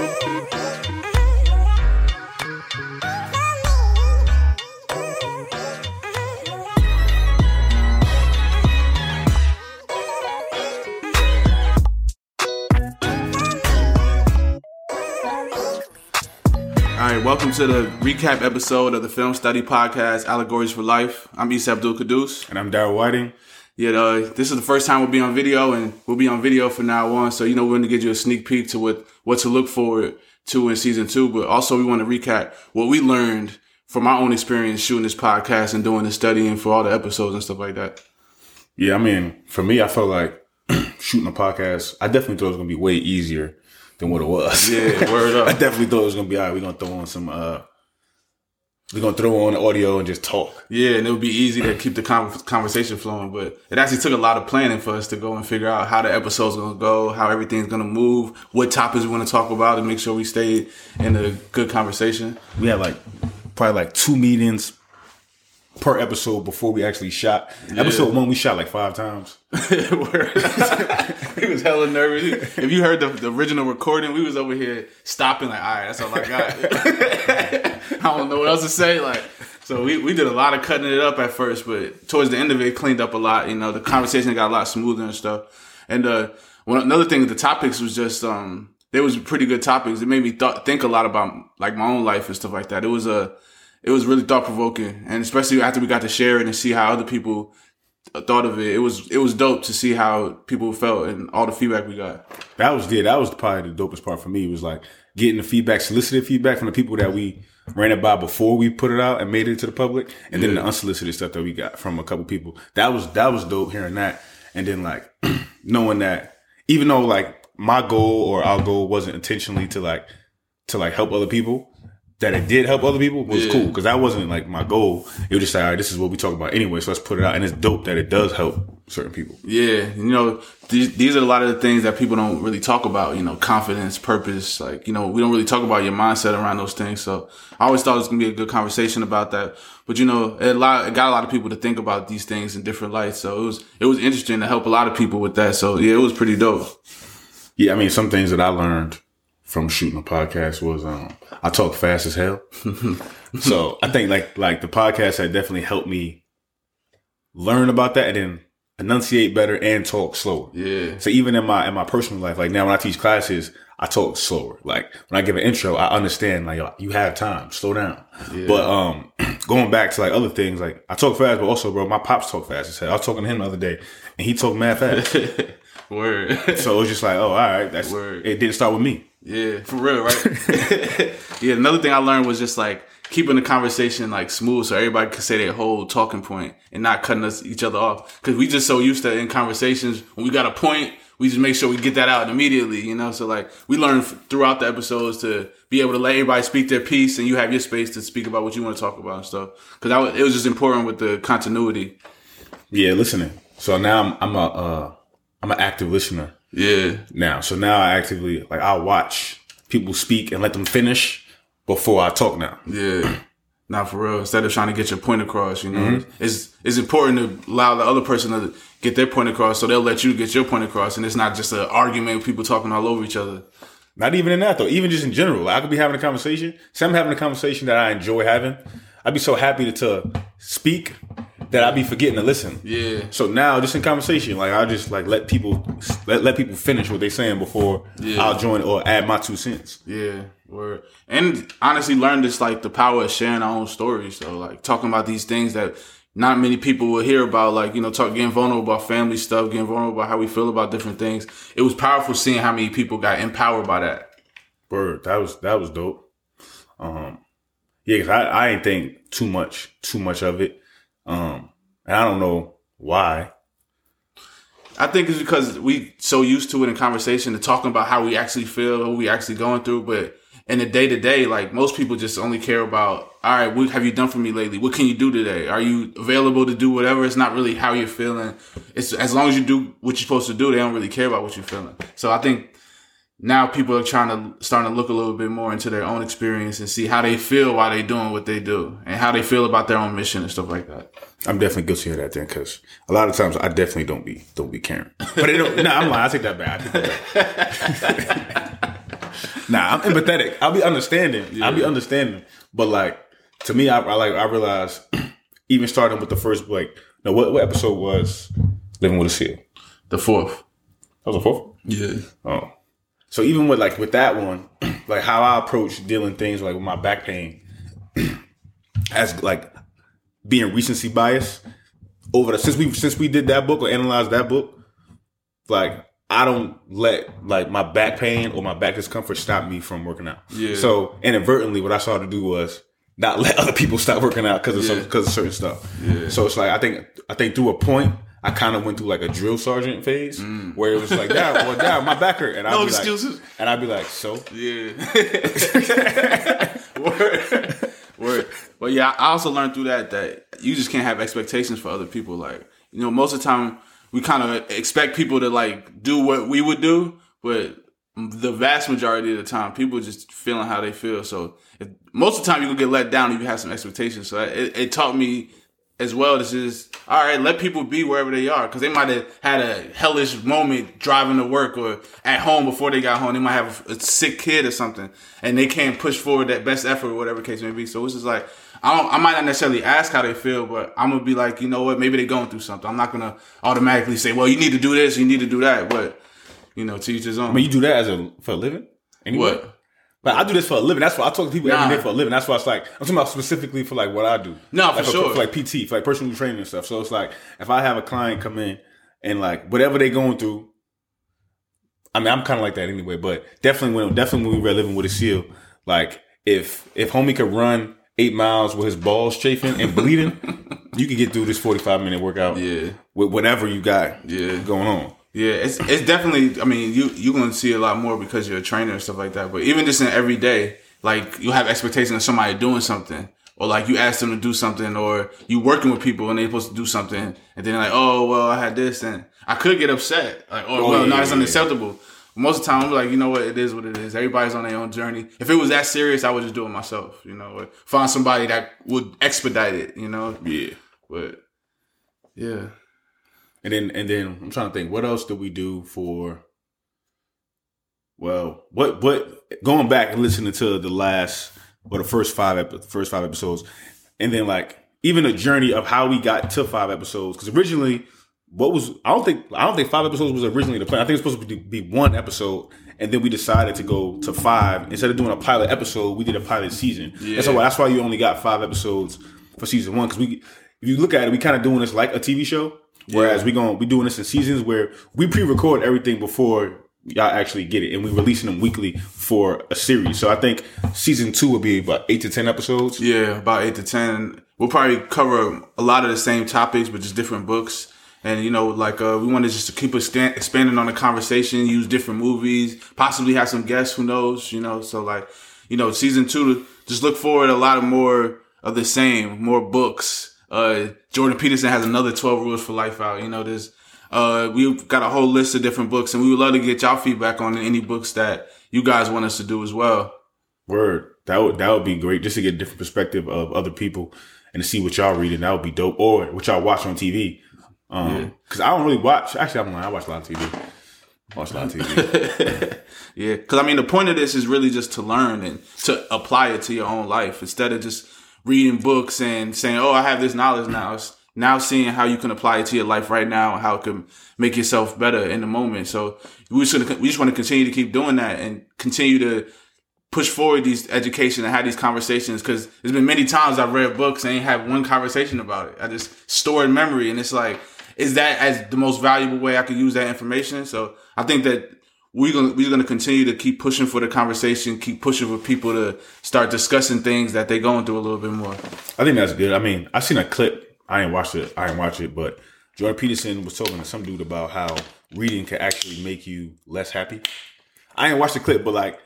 All right, welcome to the recap episode of the Film Study Podcast, Allegories for Life. I'm Isa Abdul Kadus. And I'm Daryl Whiting. Yeah, uh, this is the first time we'll be on video, and we'll be on video from now on. So, you know, we're going to give you a sneak peek to what, what to look forward to in season two. But also, we want to recap what we learned from our own experience shooting this podcast and doing the studying for all the episodes and stuff like that. Yeah, I mean, for me, I felt like shooting a podcast, I definitely thought it was going to be way easier than what it was. Yeah, word up. I definitely thought it was going to be, all right, we're going to throw on some, uh, we're to throw on the audio and just talk. Yeah, and it would be easy to keep the con- conversation flowing, but it actually took a lot of planning for us to go and figure out how the episode's to go, how everything's to move, what topics we want to talk about, and make sure we stay in a good conversation. We had like probably like two meetings per episode before we actually shot. Episode one, we shot like five times. he was hella nervous. If you heard the, the original recording, we was over here stopping like, all right, that's all I got. I don't know what else to say. Like, so we, we did a lot of cutting it up at first, but towards the end of it, it cleaned up a lot. You know, the conversation got a lot smoother and stuff. And uh, one another thing, the topics was just um, they was pretty good topics. It made me th- think a lot about like my own life and stuff like that. It was a it was really thought provoking, and especially after we got to share it and see how other people thought of it. It was it was dope to see how people felt and all the feedback we got. That was yeah, that was probably the dopest part for me. Was like getting the feedback, solicited feedback from the people that we ran it by before we put it out and made it to the public, and then the unsolicited stuff that we got from a couple people. That was that was dope hearing that, and then like knowing that even though like my goal or our goal wasn't intentionally to like to like help other people. That it did help other people was Yeah. cool because that wasn't like my goal. It was just like, all right, this is what we talk about anyway, so let's put it out. And it's dope that it does help certain people. Yeah, you know, these these are a lot of the things that people don't really talk about. You know, confidence, purpose. Like, you know, we don't really talk about your mindset around those things. So I always thought it was gonna be a good conversation about that. But you know, it, a lot, it got a lot of people to think about these things in different lights. So it was it was interesting to help a lot of people with that. So yeah, it was pretty dope. Yeah, I mean, some things that I learned from shooting a podcast was um, I talk fast as hell. so I think like like the podcast had definitely helped me learn about that and then enunciate better and talk slower. Yeah, So even in my in my personal life, like now when I teach classes, I talk slower. Like when I give an intro, I understand like yo, you have time, slow down. But um, going back to like other things, like I talk fast, but also, bro, my pops talk fast as hell. I was talking to him the other day, and he talked mad fast. word. so it was just like, oh, all right, that's Word. it. Didn't start with me. Yeah, for real, right? yeah, another thing I learned was just like keeping the conversation like smooth so everybody could say their whole talking point and not cutting us each other off. Cause we just so used to in conversations when we got a point, we just make sure we get that out immediately, you know? So like we learned throughout the episodes to be able to let everybody speak their piece and you have your space to speak about what you want to talk about and stuff. Cause I was, it was just important with the continuity. Yeah, listening. So now I'm I'm a uh, I'm an active listener Yeah. now. So now I actively like I watch people speak and let them finish before I talk. Now. Yeah. Not for real. Instead of trying to get your point across, you know, mm-hmm. it's it's important to allow the other person to get their point across, so they'll let you get your point across, and it's not just an argument with people talking all over each other. Not even in that though. Even just in general, like, I could be having a conversation. Say I'm having a conversation that I enjoy having. I'd be so happy to, to speak that I'd be forgetting to listen. Yeah. So now, just in conversation, like I just like let people let, let people finish what they're saying before Yeah. I'll join or add my two cents. Yeah, word. And honestly, learned this like the power of sharing our own stories. So like talking about these things that not many people will hear about. Like you know, talk getting vulnerable about family stuff, getting vulnerable about how we feel about different things. It was powerful seeing how many people got empowered by that. Word, that was that was dope. Um, yeah, 'cause I I ain't think too much too much of it. Um, and I don't know why. I think it's because we so used to it in conversation to talking about how we actually feel, what we actually going through. But in the day to day, like most people just only care about, all right, what have you done for me lately? What can you do today? Are you available to do whatever? It's not really how you're feeling. It's as long as you do what you're supposed to do, they don't really care about what you're feeling. So I think now people are trying to starting to look a little bit more into their own experience and see how they feel while they doing what they do and how they feel about their own mission and stuff like that. I'm definitely guilty of that then, because a lot of times I definitely don't be don't be caring. But it don't, no, I'm lying. I take that back. Take that back. Nah, I'm empathetic. I'll be understanding. I'll be understanding. But like to me, I, I like I realized even starting with the first like no what, what episode was Living with a Seal. The fourth. That was the fourth. Yeah. Oh, so even with like with that one, like how I approach dealing things like with my back pain, as like being recency bias over the since we since we did that book or analyzed that book, like I don't let like my back pain or my back discomfort stop me from working out. Yeah. So inadvertently, what I started to do was not let other people stop working out because of some Yeah. because of certain stuff. Yeah. So it's like I think I think through a point. I kind of went through like a drill sergeant phase where it was like, "Dad, well, Dad, my back hurt," and I'd Mm. No be excuses. like, and I'd be like, "So, Yeah. Word. Word. But yeah, I also learned through that that you just can't have expectations for other people. Like, you know, most of the time we kind of expect people to like do what we would do, but the vast majority of the time, people just feeling how they feel. So if, most of the time, you can get let down if you have some expectations. So it, it taught me as well to just all right, let people be wherever they are because they might have had a hellish moment driving to work or at home before they got home. They might have a, a sick kid or something, and they can't push forward that best effort or whatever case may be. So it's just like I don't, I might not necessarily ask how they feel, but I'm gonna be like, you know what, maybe they're going through something. I'm not gonna automatically say, well, you need to do this, you need to do that, but you know, to each his own. I mean, you do that as a for a living? Anyway? what? Like I do this for a living. That's why I talk to people every Nah. day for a living. That's why it's like I'm talking about specifically for like what I do. No, for Like, sure. For like PT, for like personal training and stuff. So it's like if I have a client come in and like whatever they going through, I mean I'm kind of like that anyway. But definitely when definitely when we were living with a seal, like if if homie could run eight miles with his balls chafing and bleeding, you could get through this 45 minute workout Yeah. with whatever you got Yeah. going on. Yeah, it's it's definitely. I mean, you you're gonna see a lot more because you're a trainer and stuff like that. But even just in every day, like you have expectations of somebody doing something, or like you ask them to do something, or you working with people and they're supposed to do something, and then like, oh well, I had this, and I could get upset, like, oh, well, yeah, no, it's yeah, unacceptable. Most of the time, I'm like, you know what, it is what it is. Everybody's on their own journey. If it was that serious, I would just do it myself, you know, or find somebody that would expedite it, you know. Yeah. But yeah, And then and then I'm trying to think what else do we do for well, what what going back and listening to the last or the first five epi- first five episodes and then like even the journey of how we got to five episodes cuz originally what was I don't think I don't think five episodes was originally the plan. I think it was supposed to be, one episode and then we decided to go to five instead of doing a pilot episode, we did a pilot season. And so Yeah. that's why you only got five episodes for season 1 cuz we if you look at it, we kind of doing this like a TV show. Whereas Yeah. we going we doing this in seasons where we pre-record everything before y'all actually get it, and we releasing them weekly for a series. So I think season two will be about eight to ten episodes. Yeah, about eight to ten. We'll probably cover a lot of the same topics, but just different books. And you know, like uh, we wanted just to keep expanding on the conversation, use different movies, possibly have some guests. Who knows? You know, so like, you know, season two, just look forward to a lot of more of the same, more books. Uh, Jordan Peterson has another twelve rules for life out. You know, there's uh, we've got a whole list of different books, and we would love to get y'all feedback on any books that you guys want us to do as well. Word that would that would be great just to get a different perspective of other people and to see what y'all reading. That would be dope, or what y'all watch on TV. Um, because I don't really watch. Actually, I'm lying. I watch a lot of TV. I watch a lot of TV. Yeah, because I mean, the point of this is really just to learn and to apply it to your own life instead of just reading books and saying, "Oh, I have this knowledge now." It's now seeing how you can apply it to your life right now how it can make yourself better in the moment. So we just we just want to continue to keep doing that and continue to push forward these education and have these conversations because there's been many times I've read books and ain't have one conversation about it. I just store in memory and it's like, is that as the most valuable way I could use that information? So I think that we're gonna we're gonna continue to keep pushing for the conversation, keep pushing for people to start discussing things that they're going through a little bit more. I think that's good. I mean, I seen a clip. I ain't watched it. I ain't watched it, but Jordan Peterson was talking to some dude about how reading can actually make you less happy. I ain't watched the clip, but like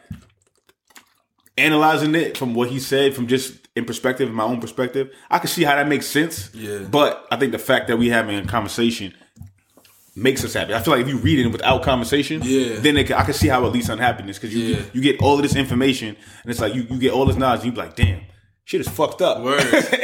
analyzing it from what he said, from just in perspective, in my own perspective, I can see how that makes sense. Yeah. But I think the fact that we having a conversation makes us happy. I feel like if you read it without conversation, Yeah. then it, can- I can see how it leads to unhappiness because you Yeah. you get all of this information and it's like you, you get all this knowledge and you be like, damn, shit is fucked up.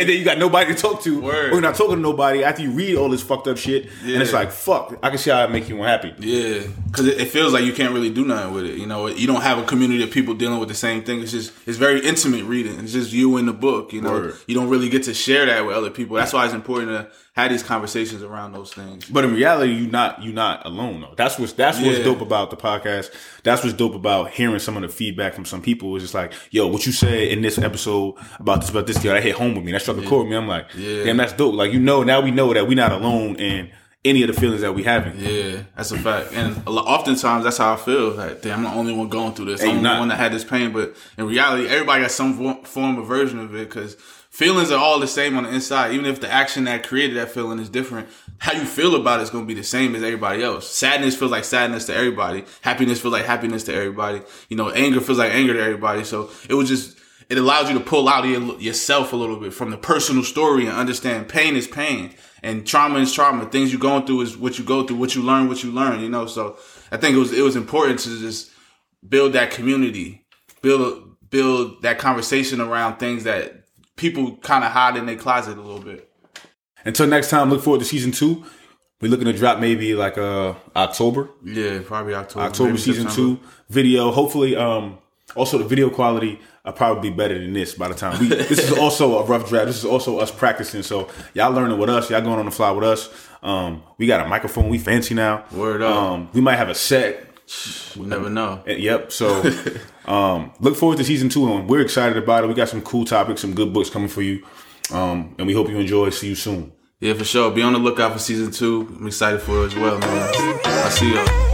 And then you got nobody to talk to. Word. Or you're not talking to nobody after you read all this fucked up shit. And it's like, fuck, I can see how it make you unhappy. Yeah, because it, it feels like you can't really do nothing with it. You know, you don't have a community of people dealing with the same thing. It's just it's very intimate reading. It's just you in the book. You know, Word. you don't really get to share that with other people. That's why it's important to have these conversations around those things. But in reality, you not you not alone though. That's what's that's what's Yeah. dope about the podcast. That's what's dope about hearing some of the feedback from some people. It's just like, yo, what you said in this episode about this about this deal, that hit home with me. That struck a chord with me. I'm like, Yeah. damn, that's dope. Like you know, now we know that we're not alone in any of the feelings that we having. Yeah, that's a fact. And oftentimes that's how I feel. Like, damn, I'm the only one going through this. Hey, I'm the not. one that had this pain. But in reality, everybody got some form of version of it because feelings are all the same on the inside. Even if the action that created that feeling is different, how you feel about it is going to be the same as everybody else. Sadness feels like sadness to everybody. Happiness feels like happiness to everybody. You know, anger feels like anger to everybody. So it was just, it allows you to pull out of your, yourself a little bit from the personal story and understand pain is pain and trauma is trauma. Things you're going through is what you go through, what you learn, what you learn, you know? So I think it was, it was important to just build that community, build, build that conversation around things that people kind of hide in their closet a little bit. Until next time, look forward to season two. We're looking to drop maybe like uh October. Yeah, probably October. October season September. two video. Hopefully, um, also the video quality will probably be better than this by the time we. this is also a rough draft. This is also us practicing. So y'all learning with us. Y'all going on the fly with us. Um, we got a microphone. We fancy now. Word up. Um, we might have a set. We never know. Uh, Yep. So, um, look forward to season two, and we're excited about it. We got some cool topics, some good books coming for you, um, and we hope you enjoy. See you soon. Yeah, for sure. Be on the lookout for season two. I'm excited for it as well, man. I'll see y'all.